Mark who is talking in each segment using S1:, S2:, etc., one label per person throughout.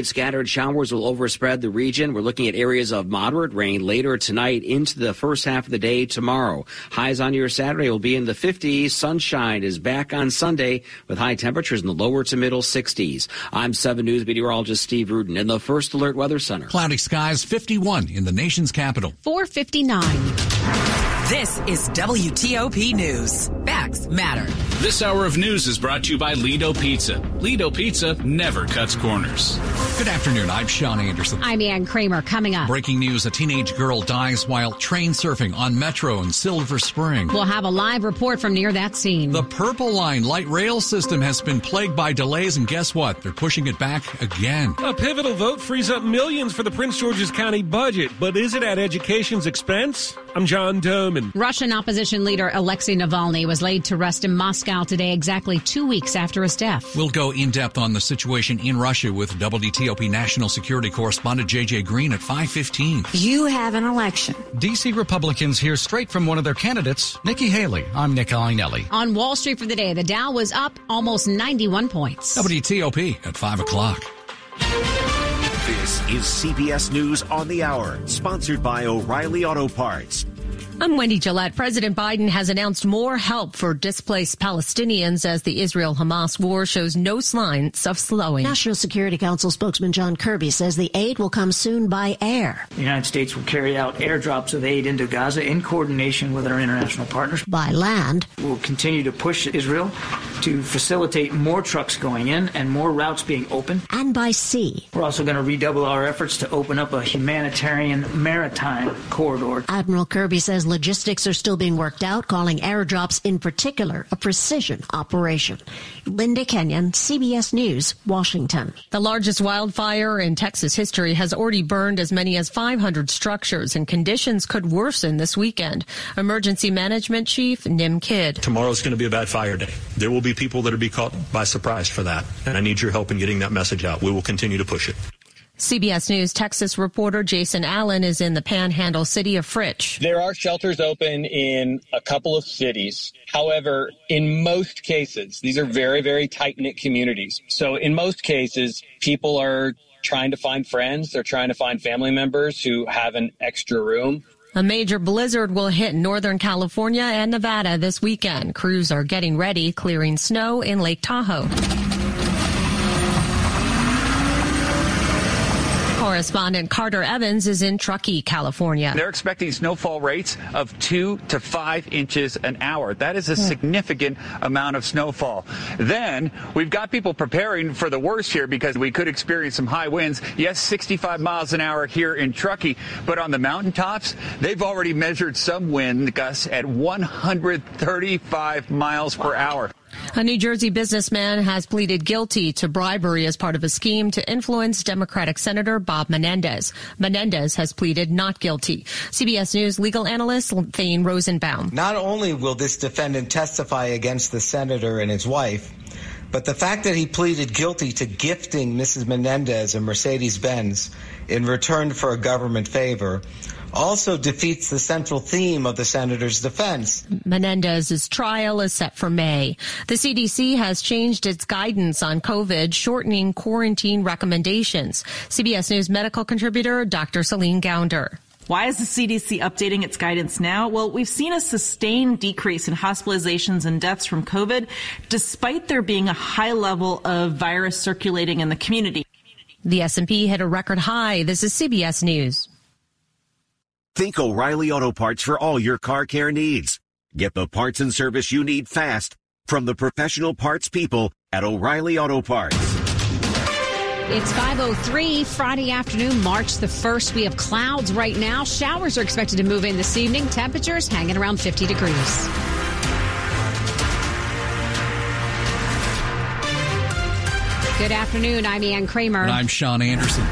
S1: Scattered showers will overspread the region. We're looking at areas of moderate rain later tonight into the first half of the day tomorrow. Highs on your Saturday will be in the 50s. Sunshine is back on Sunday with high temperatures in the lower to middle 60s. I'm 7 News meteorologist Steve Rudin in the First Alert Weather Center.
S2: Cloudy skies 51 in the nation's capital.
S3: 459.
S4: This is WTOP News. Facts matter.
S5: This hour of news is brought to you by Lido Pizza. Lido Pizza never cuts corners.
S2: Good afternoon. I'm Sean Anderson.
S3: I'm Ann Kramer. Coming up.
S2: Breaking news. A teenage girl dies while train surfing on Metro in Silver Spring.
S3: We'll have a live report from near that scene.
S2: The Purple Line light rail system has been plagued by delays, and guess what? They're pushing it back again.
S6: A pivotal vote frees up millions for the Prince George's County budget, but is it at education's expense? I'm John Domen.
S3: Russian opposition leader Alexei Navalny was laid to rest in Moscow today, exactly two weeks after his death.
S2: We'll go in depth on the situation in Russia with WTOP national security correspondent JJ Green at 5:15.
S7: You have an election.
S8: DC Republicans hear straight from one of their candidates, Nikki Haley. I'm Nick Iannelli.
S3: On Wall Street for the day, the Dow was up almost 91 points.
S2: WTOP at 5 o'clock.
S9: This is CBS News on the Hour, sponsored by O'Reilly Auto Parts.
S10: I'm Wendy Gillette. President Biden has announced more help for displaced Palestinians as the Israel Hamas war shows no signs of slowing.
S11: National Security Council spokesman John Kirby says the aid will come soon by air.
S12: The United States will carry out airdrops of aid into Gaza in coordination with our international partners.
S11: By land.
S12: We'll continue to push Israel to facilitate more trucks going in and more routes being open.
S11: And by sea.
S12: We're also going to redouble our efforts to open up a humanitarian maritime corridor.
S11: Admiral Kirby says logistics are still being worked out, calling airdrops in particular a precision operation. Linda Kenyon, CBS News, Washington.
S10: The largest wildfire in Texas history has already burned as many as 500 structures, and conditions could worsen this weekend. Emergency Management Chief Nim Kidd.
S13: Tomorrow's going to be a bad fire day. There will be people that are be caught by surprise for that, and I need your help in getting that message out. We will continue to push it.
S10: CBS News Texas reporter Jason Allen is in the panhandle city of Fritch.
S14: There are shelters open in a couple of cities. However, in most cases, these are very, very tight knit communities. So in most cases, people are trying to find friends. They're trying to find family members who have an extra room.
S10: A major blizzard will hit Northern California and Nevada this weekend. Crews are getting ready, clearing snow in Lake Tahoe. Correspondent Carter Evans is in Truckee, California.
S15: They're expecting snowfall rates of two to five inches an hour. That is a hmm. significant amount of snowfall. Then we've got people preparing for the worst here because we could experience some high winds. Yes, 65 miles an hour here in Truckee, but on the mountaintops, they've already measured some wind gusts at 135 miles per hour.
S10: A New Jersey businessman has pleaded guilty to bribery as part of a scheme to influence Democratic Senator Bob Menendez. Menendez has pleaded not guilty. CBS News legal analyst Thane Rosenbaum.
S16: Not only will this defendant testify against the senator and his wife, but the fact that he pleaded guilty to gifting Mrs. Menendez a Mercedes Benz in return for a government favor also defeats the central theme of the senator's defense.
S10: Menendez's trial is set for May. The CDC has changed its guidance on COVID, shortening quarantine recommendations. CBS News medical contributor Dr. Celine Gounder.
S17: Why is the CDC updating its guidance now? Well, we've seen a sustained decrease in hospitalizations and deaths from COVID, despite there being a high level of virus circulating in the community.
S10: The S&P hit a record high. This is CBS News.
S9: Think O'Reilly Auto Parts for all your car care needs. Get the parts and service you need fast from the professional parts people at O'Reilly Auto Parts.
S3: It's 5.03 Friday afternoon, March the 1st. We have clouds right now. Showers are expected to move in this evening. Temperatures hanging around 50 degrees. Good afternoon. I'm Ann Kramer.
S2: And I'm Sean Anderson.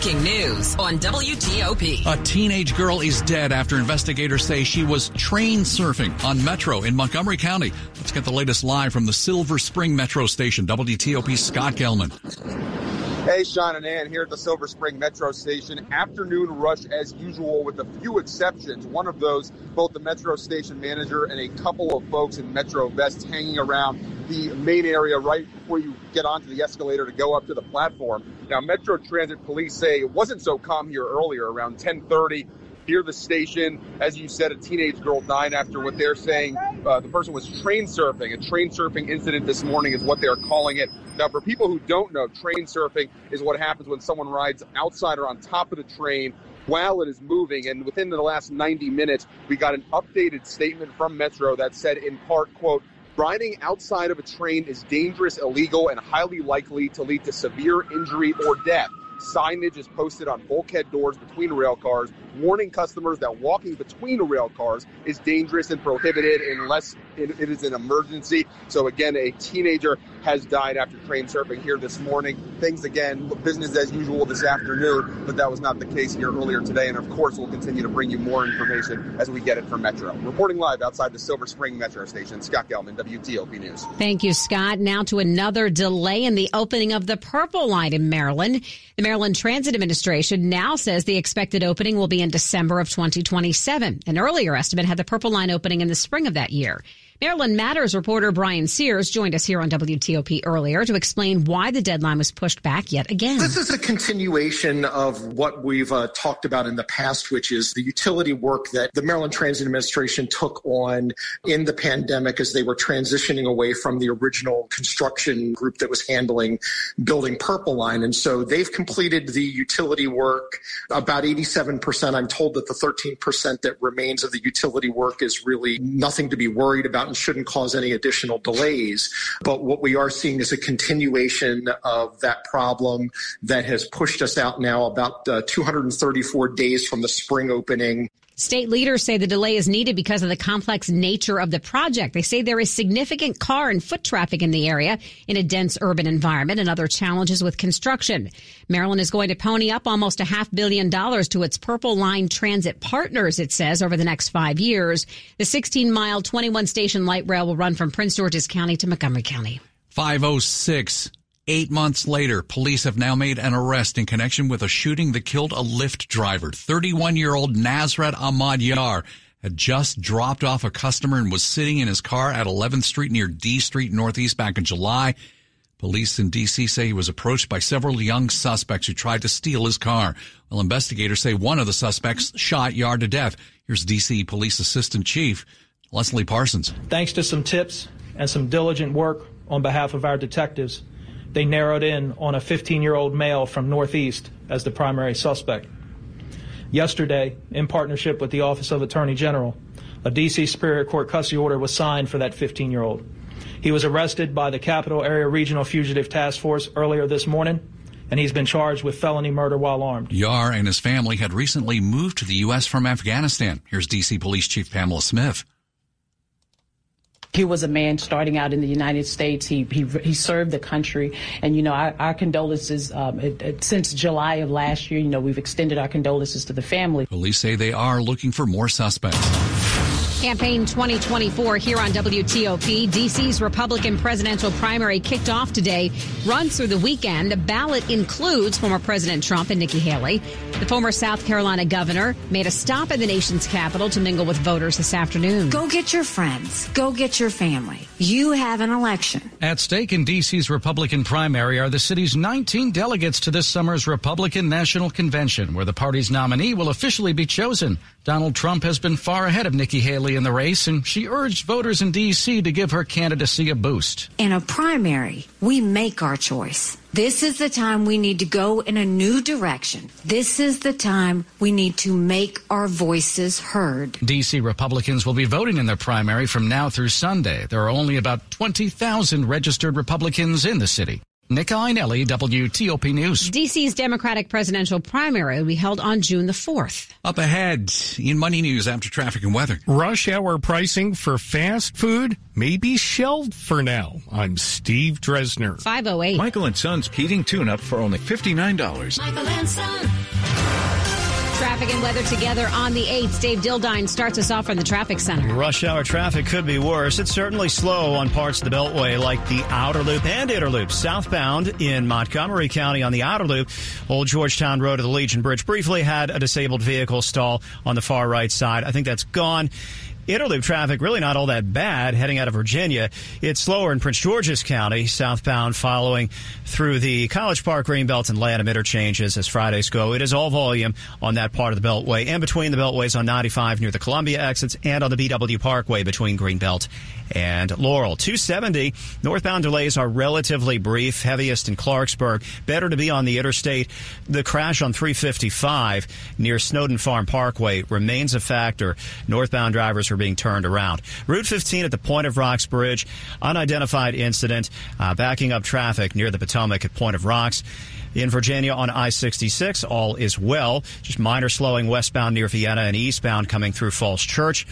S4: Breaking news on WTOP.
S2: A teenage girl is dead after investigators say she was train surfing on Metro in Montgomery County. Let's get the latest live from the Silver Spring Metro station. WTOP Scott Gelman.
S18: Hey, Sean and Ann here at the Silver Spring Metro Station. Afternoon rush as usual, with a few exceptions. One of those, both the Metro Station manager and a couple of folks in Metro vests hanging around the main area right before you get onto the escalator to go up to the platform. Now, Metro Transit police say it wasn't so calm here earlier, around 1030 near the station. As you said, a teenage girl died after what they're saying. Uh, the person was train surfing. A train surfing incident this morning is what they're calling it. Now, for people who don't know, train surfing is what happens when someone rides outside or on top of the train while it is moving. And within the last 90 minutes, we got an updated statement from Metro that said, in part, quote, Riding outside of a train is dangerous, illegal, and highly likely to lead to severe injury or death. Signage is posted on bulkhead doors between rail cars, warning customers that walking between rail cars is dangerous and prohibited unless it, it is an emergency. So, again, a teenager has died after train surfing here this morning. Things, again, business as usual this afternoon, but that was not the case here earlier today. And, of course, we'll continue to bring you more information as we get it from Metro. Reporting live outside the Silver Spring Metro Station, Scott Gelman, WTOP News.
S3: Thank you, Scott. Now to another delay in the opening of the Purple Line in Maryland. The Maryland Transit Administration now says the expected opening will be in December of 2027. An earlier estimate had the Purple Line opening in the spring of that year. Maryland Matters reporter Brian Sears joined us here on WTOP earlier to explain why the deadline was pushed back yet again.
S19: This is a continuation of what we've uh, talked about in the past, which is the utility work that the Maryland Transit Administration took on in the pandemic as they were transitioning away from the original construction group that was handling building Purple Line. And so they've completed the utility work about 87%. I'm told that the 13% that remains of the utility work is really nothing to be worried about and shouldn't cause any additional delays. But what we are seeing is a continuation of that problem that has pushed us out now about uh, 234 days from the spring opening.
S3: State leaders say the delay is needed because of the complex nature of the project. They say there is significant car and foot traffic in the area in a dense urban environment and other challenges with construction. Maryland is going to pony up almost a half billion dollars to its Purple Line transit partners, it says, over the next five years. The 16 mile, 21 station light rail will run from Prince George's County to Montgomery County.
S2: 506. Eight months later, police have now made an arrest in connection with a shooting that killed a Lyft driver. 31 year old Nasrat Ahmad Yar had just dropped off a customer and was sitting in his car at 11th Street near D Street Northeast back in July. Police in DC say he was approached by several young suspects who tried to steal his car. Well, investigators say one of the suspects shot Yar to death. Here's DC Police Assistant Chief Leslie Parsons.
S20: Thanks to some tips and some diligent work on behalf of our detectives, they narrowed in on a 15 year old male from Northeast as the primary suspect. Yesterday, in partnership with the Office of Attorney General, a D.C. Superior Court custody order was signed for that 15 year old. He was arrested by the Capital Area Regional Fugitive Task Force earlier this morning, and he's been charged with felony murder while armed.
S2: Yar and his family had recently moved to the U.S. from Afghanistan. Here's D.C. Police Chief Pamela Smith.
S21: He was a man starting out in the United States. He he, he served the country, and you know our, our condolences um, it, it, since July of last year. You know we've extended our condolences to the family.
S2: Police say they are looking for more suspects.
S3: Campaign 2024 here on WTOP. DC's Republican presidential primary kicked off today, runs through the weekend. The ballot includes former President Trump and Nikki Haley. The former South Carolina governor made a stop in the nation's capital to mingle with voters this afternoon.
S7: Go get your friends. Go get your family. You have an election.
S8: At stake in DC's Republican primary are the city's 19 delegates to this summer's Republican National Convention, where the party's nominee will officially be chosen. Donald Trump has been far ahead of Nikki Haley in the race, and she urged voters in D.C. to give her candidacy a boost.
S7: In a primary, we make our choice. This is the time we need to go in a new direction. This is the time we need to make our voices heard.
S8: D.C. Republicans will be voting in their primary from now through Sunday. There are only about 20,000 registered Republicans in the city. Nick Iannelli, WTOP News.
S3: DC's Democratic presidential primary will be held on June the 4th.
S2: Up ahead in Money News after traffic and weather.
S22: Rush hour pricing for fast food may be shelved for now. I'm Steve Dresner.
S3: 508.
S1: Michael and Son's heating tune up for only $59.
S7: Michael and Son.
S3: Traffic and weather together on the 8th. Dave Dildine starts us off from the traffic center.
S23: Rush hour traffic could be worse. It's certainly slow on parts of the Beltway like the Outer Loop and Inner Loop. Southbound in Montgomery County on the Outer Loop, Old Georgetown Road to the Legion Bridge briefly had a disabled vehicle stall on the far right side. I think that's gone. Inner Loop traffic really not all that bad heading out of Virginia. It's slower in Prince George's County, southbound following through the College Park, Greenbelt, and Lanham interchanges as Fridays go. It is all volume on that part of the Beltway and between the Beltways on 95 near the Columbia exits and on the BW Parkway between Greenbelt and Laurel. 270 northbound delays are relatively brief, heaviest in Clarksburg. Better to be on the interstate. The crash on 355 near Snowden Farm Parkway remains a factor. Northbound drivers are being turned around. Route 15 at the Point of Rocks Bridge, unidentified incident, uh, backing up traffic near the Potomac at Point of Rocks. In Virginia on I 66, all is well. Just minor slowing westbound near Vienna and eastbound coming through Falls Church.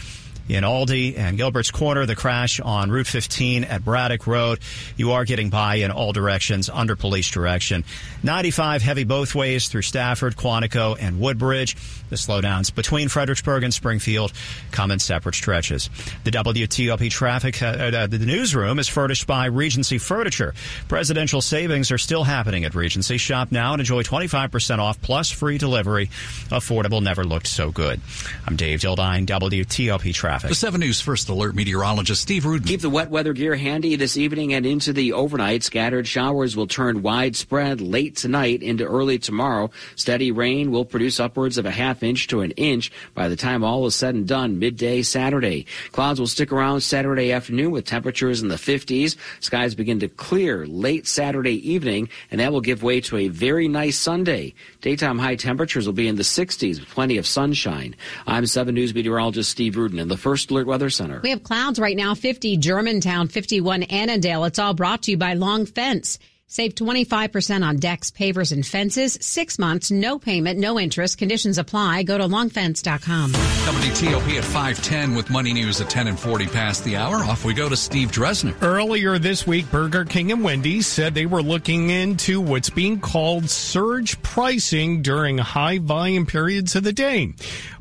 S23: In Aldie and Gilbert's Corner, the crash on Route 15 at Braddock Road. You are getting by in all directions under police direction. 95 heavy both ways through Stafford, Quantico, and Woodbridge. The slowdowns between Fredericksburg and Springfield come in separate stretches. The WTOP traffic, uh, uh, the newsroom is furnished by Regency Furniture. Presidential savings are still happening at Regency. Shop now and enjoy 25% off plus free delivery. Affordable never looked so good. I'm Dave Dildine, WTOP traffic.
S2: The 7 News First Alert meteorologist Steve Rudin.
S1: Keep the wet weather gear handy this evening and into the overnight. Scattered showers will turn widespread late tonight into early tomorrow. Steady rain will produce upwards of a half inch to an inch by the time all is said and done midday Saturday. Clouds will stick around Saturday afternoon with temperatures in the 50s. Skies begin to clear late Saturday evening, and that will give way to a very nice Sunday. Daytime high temperatures will be in the 60s with plenty of sunshine. I'm 7 News meteorologist Steve Rudin in the First Alert Weather Center.
S3: We have clouds right now 50 Germantown, 51 Annandale. It's all brought to you by Long Fence. Save 25% on decks, pavers, and fences. Six months, no payment, no interest. Conditions apply. Go to longfence.com.
S2: WTOP at 510 with Money News at 10 and 40 past the hour. Off we go to Steve Dresner.
S22: Earlier this week, Burger King and Wendy's said they were looking into what's being called surge pricing during high volume periods of the day.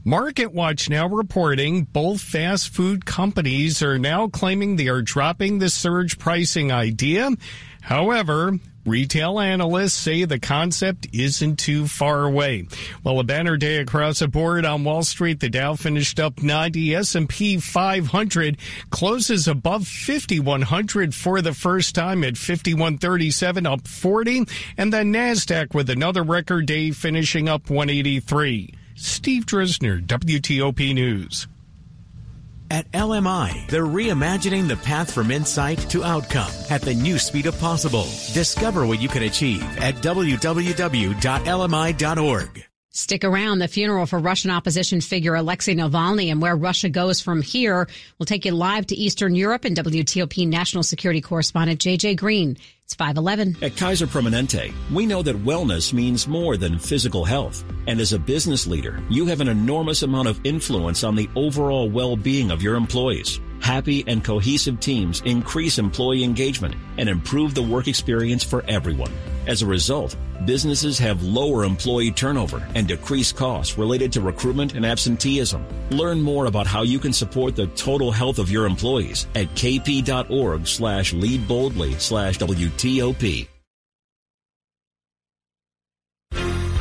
S22: Market Watch now reporting both fast food companies are now claiming they are dropping the surge pricing idea. However, Retail analysts say the concept isn't too far away. Well, a banner day across the board on Wall Street. The Dow finished up 90. S&P 500 closes above 5100 for the first time at 5137, up 40. And the Nasdaq with another record day finishing up 183. Steve Dresner, WTOP News.
S13: At LMI, they're reimagining the path from insight to outcome at the new speed of possible. Discover what you can achieve at www.lmi.org.
S3: Stick around. The funeral for Russian opposition figure Alexei Navalny and where Russia goes from here. We'll take you live to Eastern Europe and WTOP national security correspondent JJ Green. It's 511.
S24: At Kaiser Permanente, we know that wellness means more than physical health. And as a business leader, you have an enormous amount of influence on the overall well-being of your employees. Happy and cohesive teams increase employee engagement and improve the work experience for everyone. As a result, businesses have lower employee turnover and decreased costs related to recruitment and absenteeism. Learn more about how you can support the total health of your employees at kp.org slash lead boldly slash WTOP.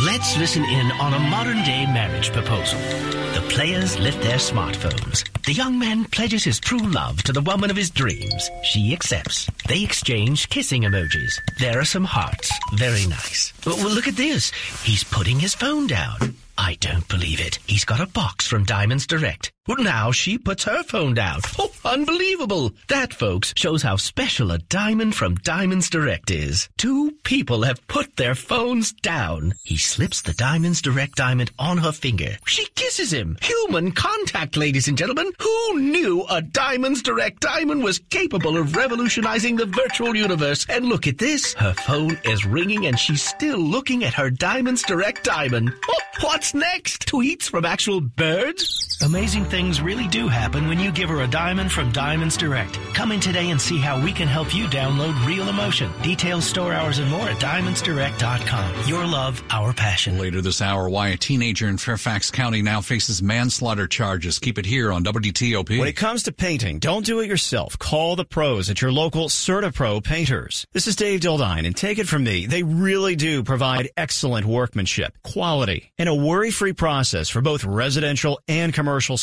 S25: Let's listen in on a modern day marriage proposal. The players lift their smartphones. The young man pledges his true love to the woman of his dreams. She accepts. They exchange kissing emojis. There are some hearts. Very nice. Well, look at this. He's putting his phone down. I don't believe it. He's got a box from Diamonds Direct. Now she puts her phone down. Oh, unbelievable. That, folks, shows how special a diamond from Diamonds Direct is. Two people have put their phones down. He slips the Diamonds Direct diamond on her finger. She kisses him. Human contact, ladies and gentlemen. Who knew a Diamonds Direct diamond was capable of revolutionizing the virtual universe? And look at this. Her phone is ringing and she's still looking at her Diamonds Direct diamond. Oh, what's next? Tweets from actual birds? Amazing things really do happen when you give her a diamond from Diamonds Direct. Come in today and see how we can help you download real emotion. Details, store hours, and more at diamondsdirect.com. Your love, our passion.
S2: Later this hour, why a teenager in Fairfax County now faces manslaughter charges. Keep it here on WTOP.
S23: When it comes to painting, don't do it yourself. Call the pros at your local CertaPro painters. This is Dave Dildine, and take it from me, they really do provide excellent workmanship, quality, and a worry-free process for both residential and commercial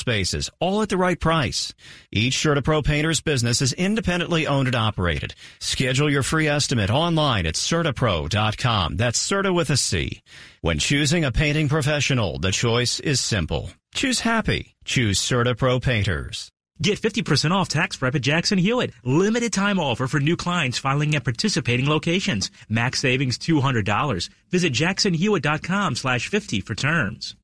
S23: all at the right price. Each CertaPro painter's business is independently owned and operated. Schedule your free estimate online at CertaPro.com. That's Certa with a C. When choosing a painting professional, the choice is simple. Choose happy. Choose CertaPro painters.
S17: Get 50% off tax prep at Jackson Hewitt. Limited time offer for new clients filing at participating locations. Max savings $200. Visit jacksonhewitt.com slash 50 for terms.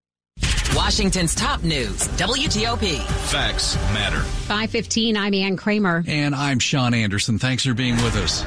S26: Washington's top news, WTOP.
S2: Facts matter.
S3: 515, I'm Ann Kramer.
S2: And I'm Sean Anderson. Thanks for being with us.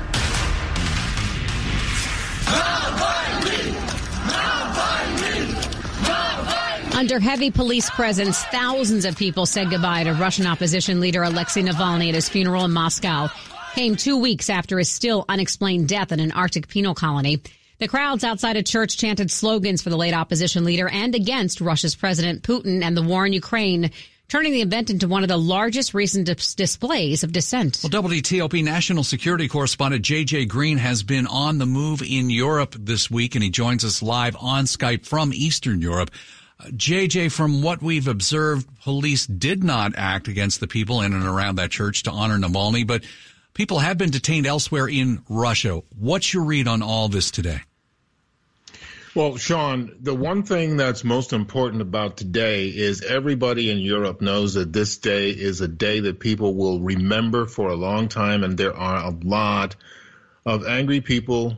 S3: Under heavy police presence, thousands of people said goodbye to Russian opposition leader Alexei Navalny at his funeral in Moscow. Came two weeks after his still unexplained death in an Arctic penal colony. The crowds outside a church chanted slogans for the late opposition leader and against Russia's President Putin and the war in Ukraine, turning the event into one of the largest recent dis- displays of dissent.
S2: Well, WTOP national security correspondent JJ Green has been on the move in Europe this week, and he joins us live on Skype from Eastern Europe. Uh, JJ, from what we've observed, police did not act against the people in and around that church to honor Navalny, but people have been detained elsewhere in Russia. What's your read on all this today?
S27: Well, Sean, the one thing that's most important about today is everybody in Europe knows that this day is a day that people will remember for a long time, and there are a lot of angry people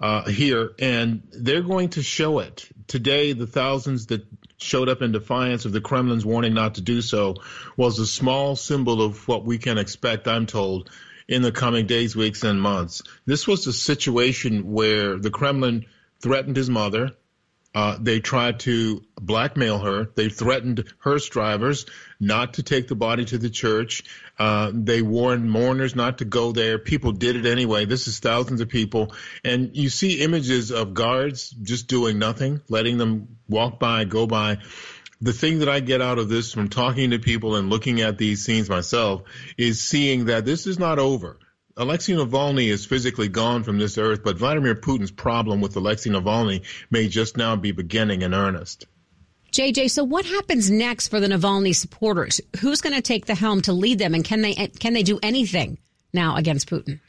S27: uh, here, and they're going to show it. Today, the thousands that showed up in defiance of the Kremlin's warning not to do so was a small symbol of what we can expect, I'm told, in the coming days, weeks, and months. This was a situation where the Kremlin threatened his mother. Uh, they tried to blackmail her. They threatened hearse drivers not to take the body to the church. Uh, they warned mourners not to go there. People did it anyway. This is thousands of people. And you see images of guards just doing nothing, letting them walk by, go by. The thing that I get out of this from talking to people and looking at these scenes myself is seeing that this is not over. Alexei Navalny is physically gone from this earth, but Vladimir Putin's problem with Alexei Navalny may just now be beginning in earnest.
S3: JJ, so what happens next for the Navalny supporters? Who's going to take the helm to lead them, and can they can they do anything now against Putin?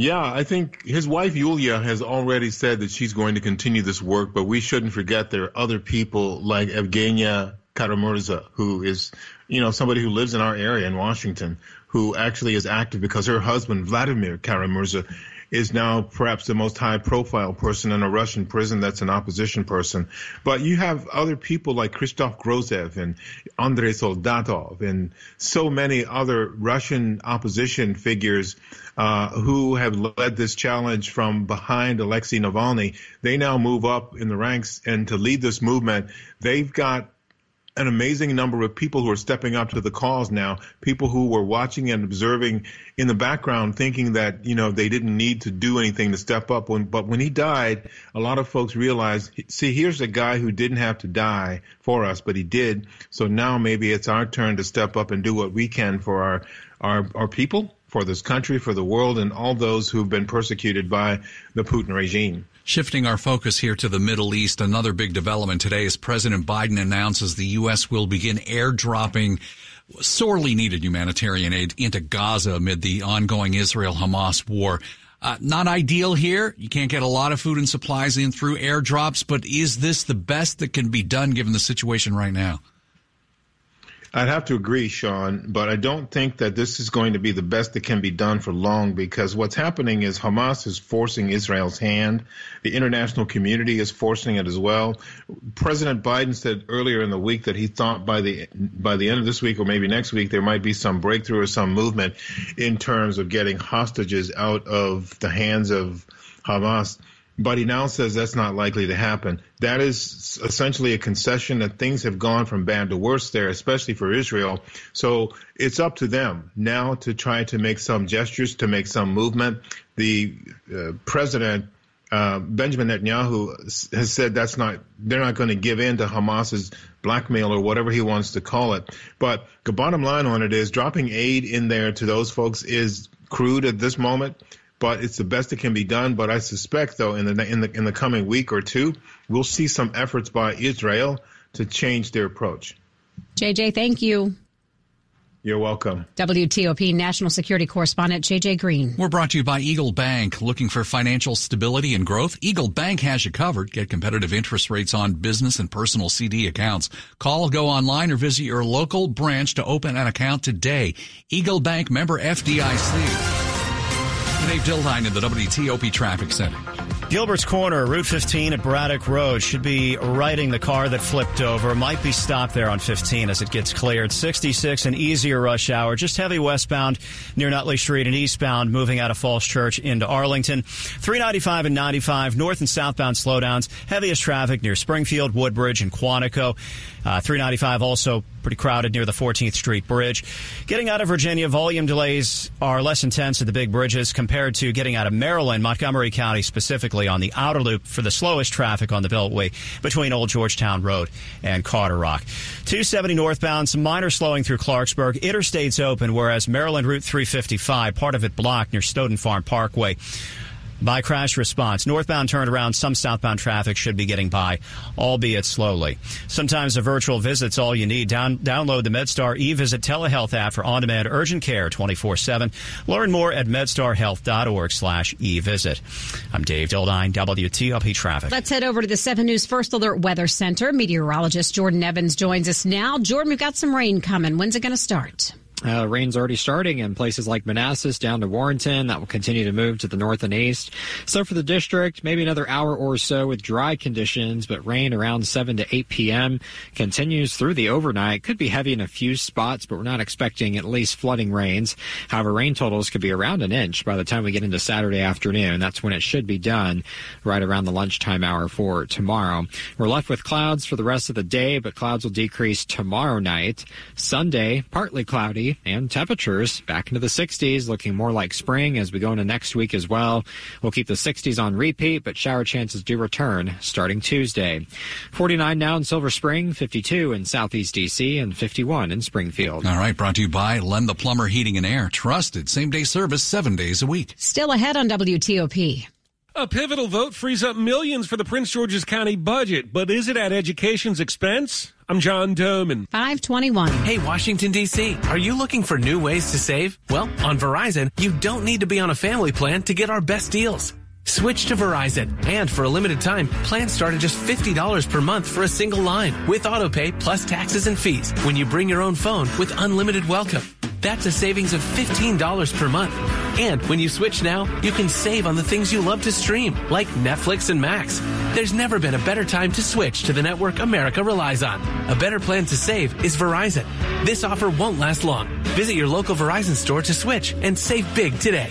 S27: Yeah, I think his wife Yulia has already said that she's going to continue this work, but we shouldn't forget there are other people like Evgenia Kara-Murza, who is, you know, somebody who lives in our area in Washington, who actually is active because her husband, Vladimir Kara-Murza, is now perhaps the most high profile person in a Russian prison that's an opposition person. But you have other people like Christoph Grozev and Andrei Soldatov and so many other Russian opposition figures uh, who have led this challenge from behind Alexei Navalny. They now move up in the ranks and to lead this movement, they've got an amazing number of people who are stepping up to the cause now. People who were watching and observing in the background, thinking that you know they didn't need to do anything to step up. When, but when he died, a lot of folks realized, see, here's a guy who didn't have to die for us, but he did. So now maybe it's our turn to step up and do what we can for our our, our people, for this country, for the world, and all those who've been persecuted by the Putin regime.
S2: Shifting our focus here to the Middle East, another big development today is President Biden announces the U.S. will begin airdropping sorely needed humanitarian aid into Gaza amid the ongoing Israel Hamas war. Uh, not ideal here. You can't get a lot of food and supplies in through airdrops, but is this the best that can be done given the situation right now?
S27: I'd have to agree, Sean, but I don't think that this is going to be the best that can be done for long because what's happening is Hamas is forcing Israel's hand. The international community is forcing it as well. President Biden said earlier in the week that he thought by the by the end of this week or maybe next week there might be some breakthrough or some movement in terms of getting hostages out of the hands of Hamas but he now says that's not likely to happen. That is essentially a concession that things have gone from bad to worse there, especially for Israel. So it's up to them now to try to make some gestures, to make some movement. The uh, president, uh, Benjamin Netanyahu, has said that's not, they're not going to give in to Hamas's blackmail or whatever he wants to call it. But the bottom line on it is dropping aid in there to those folks is crude at this moment but it's the best that can be done. But I suspect, though, in the in the in the coming week or two, we'll see some efforts by Israel to change their approach.
S3: JJ, thank you.
S27: You're welcome.
S3: WTOP national security correspondent JJ Green.
S2: We're brought to you by Eagle Bank. Looking for financial stability and growth? Eagle Bank has you covered. Get competitive interest rates on business and personal CD accounts. Call, go online, or visit your local branch to open an account today. Eagle Bank member FDIC. Dave Dildine in the WTOP Traffic Center.
S23: Gilbert's Corner, Route 15 at Braddock Road, should be riding the car that flipped over. Might be stopped there on 15 as it gets cleared. 66, an easier rush hour, just heavy westbound near Nutley Street and eastbound moving out of Falls Church into Arlington. 395 and 95, north and southbound slowdowns. Heaviest traffic near Springfield, Woodbridge, and Quantico. Uh, 395 also pretty crowded near the 14th Street Bridge. Getting out of Virginia, volume delays are less intense at the big bridges compared to getting out of Maryland, Montgomery County specifically on the outer loop for the slowest traffic on the Beltway between Old Georgetown Road and Carderock. 270 northbound, some minor slowing through Clarksburg. Interstate's open, whereas Maryland Route 355, part of it blocked near Snowden Farm Parkway by crash response. Northbound turnaround, some southbound traffic should be getting by, albeit slowly. Sometimes a virtual visit's all you need. Down, download the MedStar eVisit telehealth app for on-demand urgent care 24-7. Learn more at medstarhealth.org slash eVisit. I'm Dave Dildine, WTOP Traffic.
S3: Let's head over to the 7 News First Alert Weather Center. Meteorologist Jordan Evans joins us now. Jordan, we've got some rain coming. When's it going to start?
S28: Uh, rain's already starting in places like Manassas down to Warrenton. That will continue to move to the north and east. So for the district, maybe another hour or so with dry conditions, but rain around 7 to 8 p.m. continues through the overnight. Could be heavy in a few spots, but we're not expecting at least flooding rains. However, rain totals could be around an inch by the time we get into Saturday afternoon. That's when it should be done, right around the lunchtime hour for tomorrow. We're left with clouds for the rest of the day, but clouds will decrease tomorrow night. Sunday, partly cloudy and temperatures back into the 60s, looking more like spring as we go into next week as well. We'll keep the 60s on repeat, but shower chances do return starting Tuesday. 49 now in Silver Spring, 52 in Southeast DC, and 51 in Springfield.
S2: All right, brought to you by Len the Plumber Heating and Air. Trusted same day service seven days a week.
S3: Still ahead on WTOP.
S6: A pivotal vote frees up millions for the Prince George's County budget, but is it at education's expense? I'm John Domen.
S3: 521.
S29: Hey, Washington, D.C., are you looking for new ways to save? Well, on Verizon, you don't need to be on a family plan to get our best deals. Switch to Verizon, and for a limited time, plans start at just $50 per month for a single line with autopay plus taxes and fees when you bring your own phone with unlimited welcome. That's a savings of $15 per month. And when you switch now, you can save on the things you love to stream, like Netflix and Max. There's never been a better time to switch to the network America relies on. A better plan to save is Verizon. This offer won't last long. Visit your local Verizon store to switch and save big today.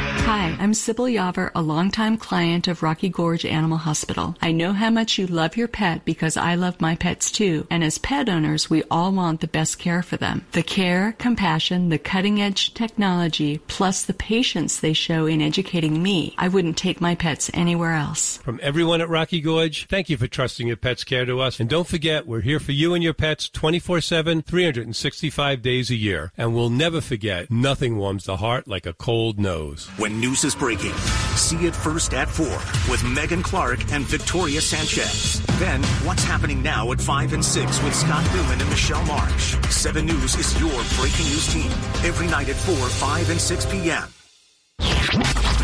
S30: Hi, I'm Sybil Yaver, a longtime client of Rocky Gorge Animal Hospital. I know how much you love your pet because I love my pets too. And as pet owners, we all want the best care for them. The care, compassion, the cutting edge technology, plus the patience they show in educating me. I wouldn't take my pets anywhere else.
S6: From everyone at Rocky Gorge, thank you for trusting your pet's care to us. And don't forget, we're here for you and your pets 24 7, 365 days a year. And we'll never forget, nothing warms the heart like a cold nose.
S31: when news is breaking. See it first at 4 with Megan Clark and Victoria Sanchez. Then, what's happening now at 5 and 6 with Scott Thuman and Michelle Marsh. 7 News is your breaking news team every night at 4, 5, and 6 p.m.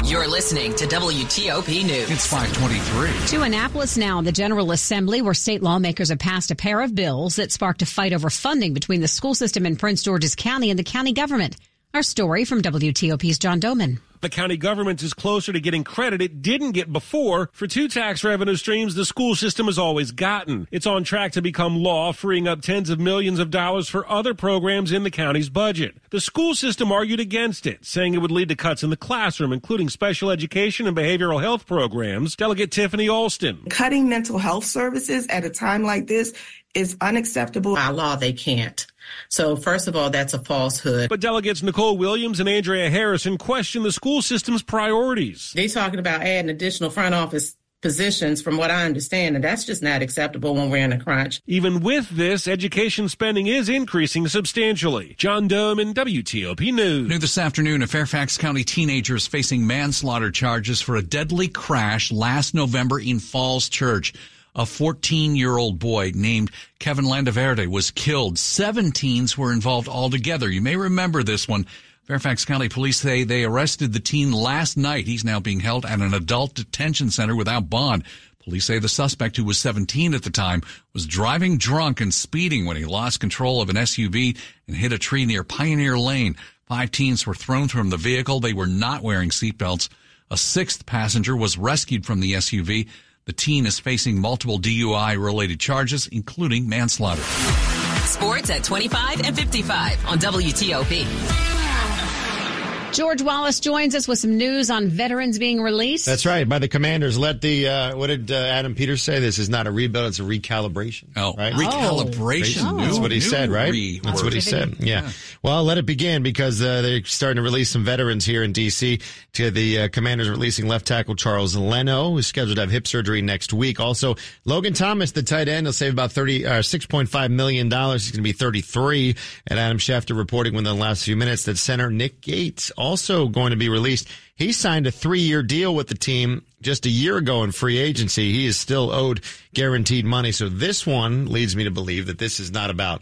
S26: You're listening to WTOP News.
S2: It's 523.
S3: To Annapolis now, the General Assembly, where state lawmakers have passed a pair of bills that sparked a fight over funding between the school system in Prince George's County and the county government. Our story from WTOP's John Domen.
S6: The county government is closer to getting credit it didn't get before for two tax revenue streams the school system has always gotten. It's on track to become law, freeing up tens of millions of dollars for other programs in the county's budget. The school system argued against it, saying it would lead to cuts in the classroom, including special education and behavioral health programs. Delegate Tiffany Alston.
S32: Cutting mental health services at a time like this is unacceptable.
S33: By law, they can't. So, first of all, that's a falsehood.
S6: But delegates Nicole Williams and Andrea Harrison question the school system's priorities.
S33: They're talking about adding additional front office positions from what I understand, and that's just not acceptable when we're in a crunch.
S6: Even with this, education spending is increasing substantially. John Domen WTOP News.
S2: New this afternoon, a Fairfax County teenager is facing manslaughter charges for a deadly crash last November in Falls Church a 14 year old boy named Kevin Landaverde was killed. Seven teens were involved altogether. You may remember this one. Fairfax County Police say they arrested the teen last night. He's now being held at an adult detention center without bond. Police say the suspect, who was 17 at the time, was driving drunk and speeding when he lost control of an SUV and hit a tree near Pioneer Lane. Five teens were thrown from the vehicle. They were not wearing seatbelts. A sixth passenger was rescued from the SUV. The teen is facing multiple DUI related charges, including manslaughter.
S26: Sports at 25 and 55 on WTOP.
S3: George Wallace joins us with some news on veterans being released.
S34: That's right, by the commanders. Let the uh, what did uh, Adam Peters say? This is not a rebuild; it's a recalibration.
S2: Oh,
S34: right,
S2: recalibration.
S34: Oh. That's what he said, right? That's what he said. Yeah. yeah. Well, let it begin because uh, they're starting to release some veterans here in D.C. To the uh, commanders releasing left tackle Charles Leno, who's scheduled to have hip surgery next week. Also, Logan Thomas, the tight end, will save about thirty uh, six point five million dollars. He's going to be thirty three. And Adam Schefter reporting within the last few minutes that center Nick Gates also going to be released. He signed a three year deal with the team just a year ago in free agency. He is still owed guaranteed money. So this one leads me to believe that this is not about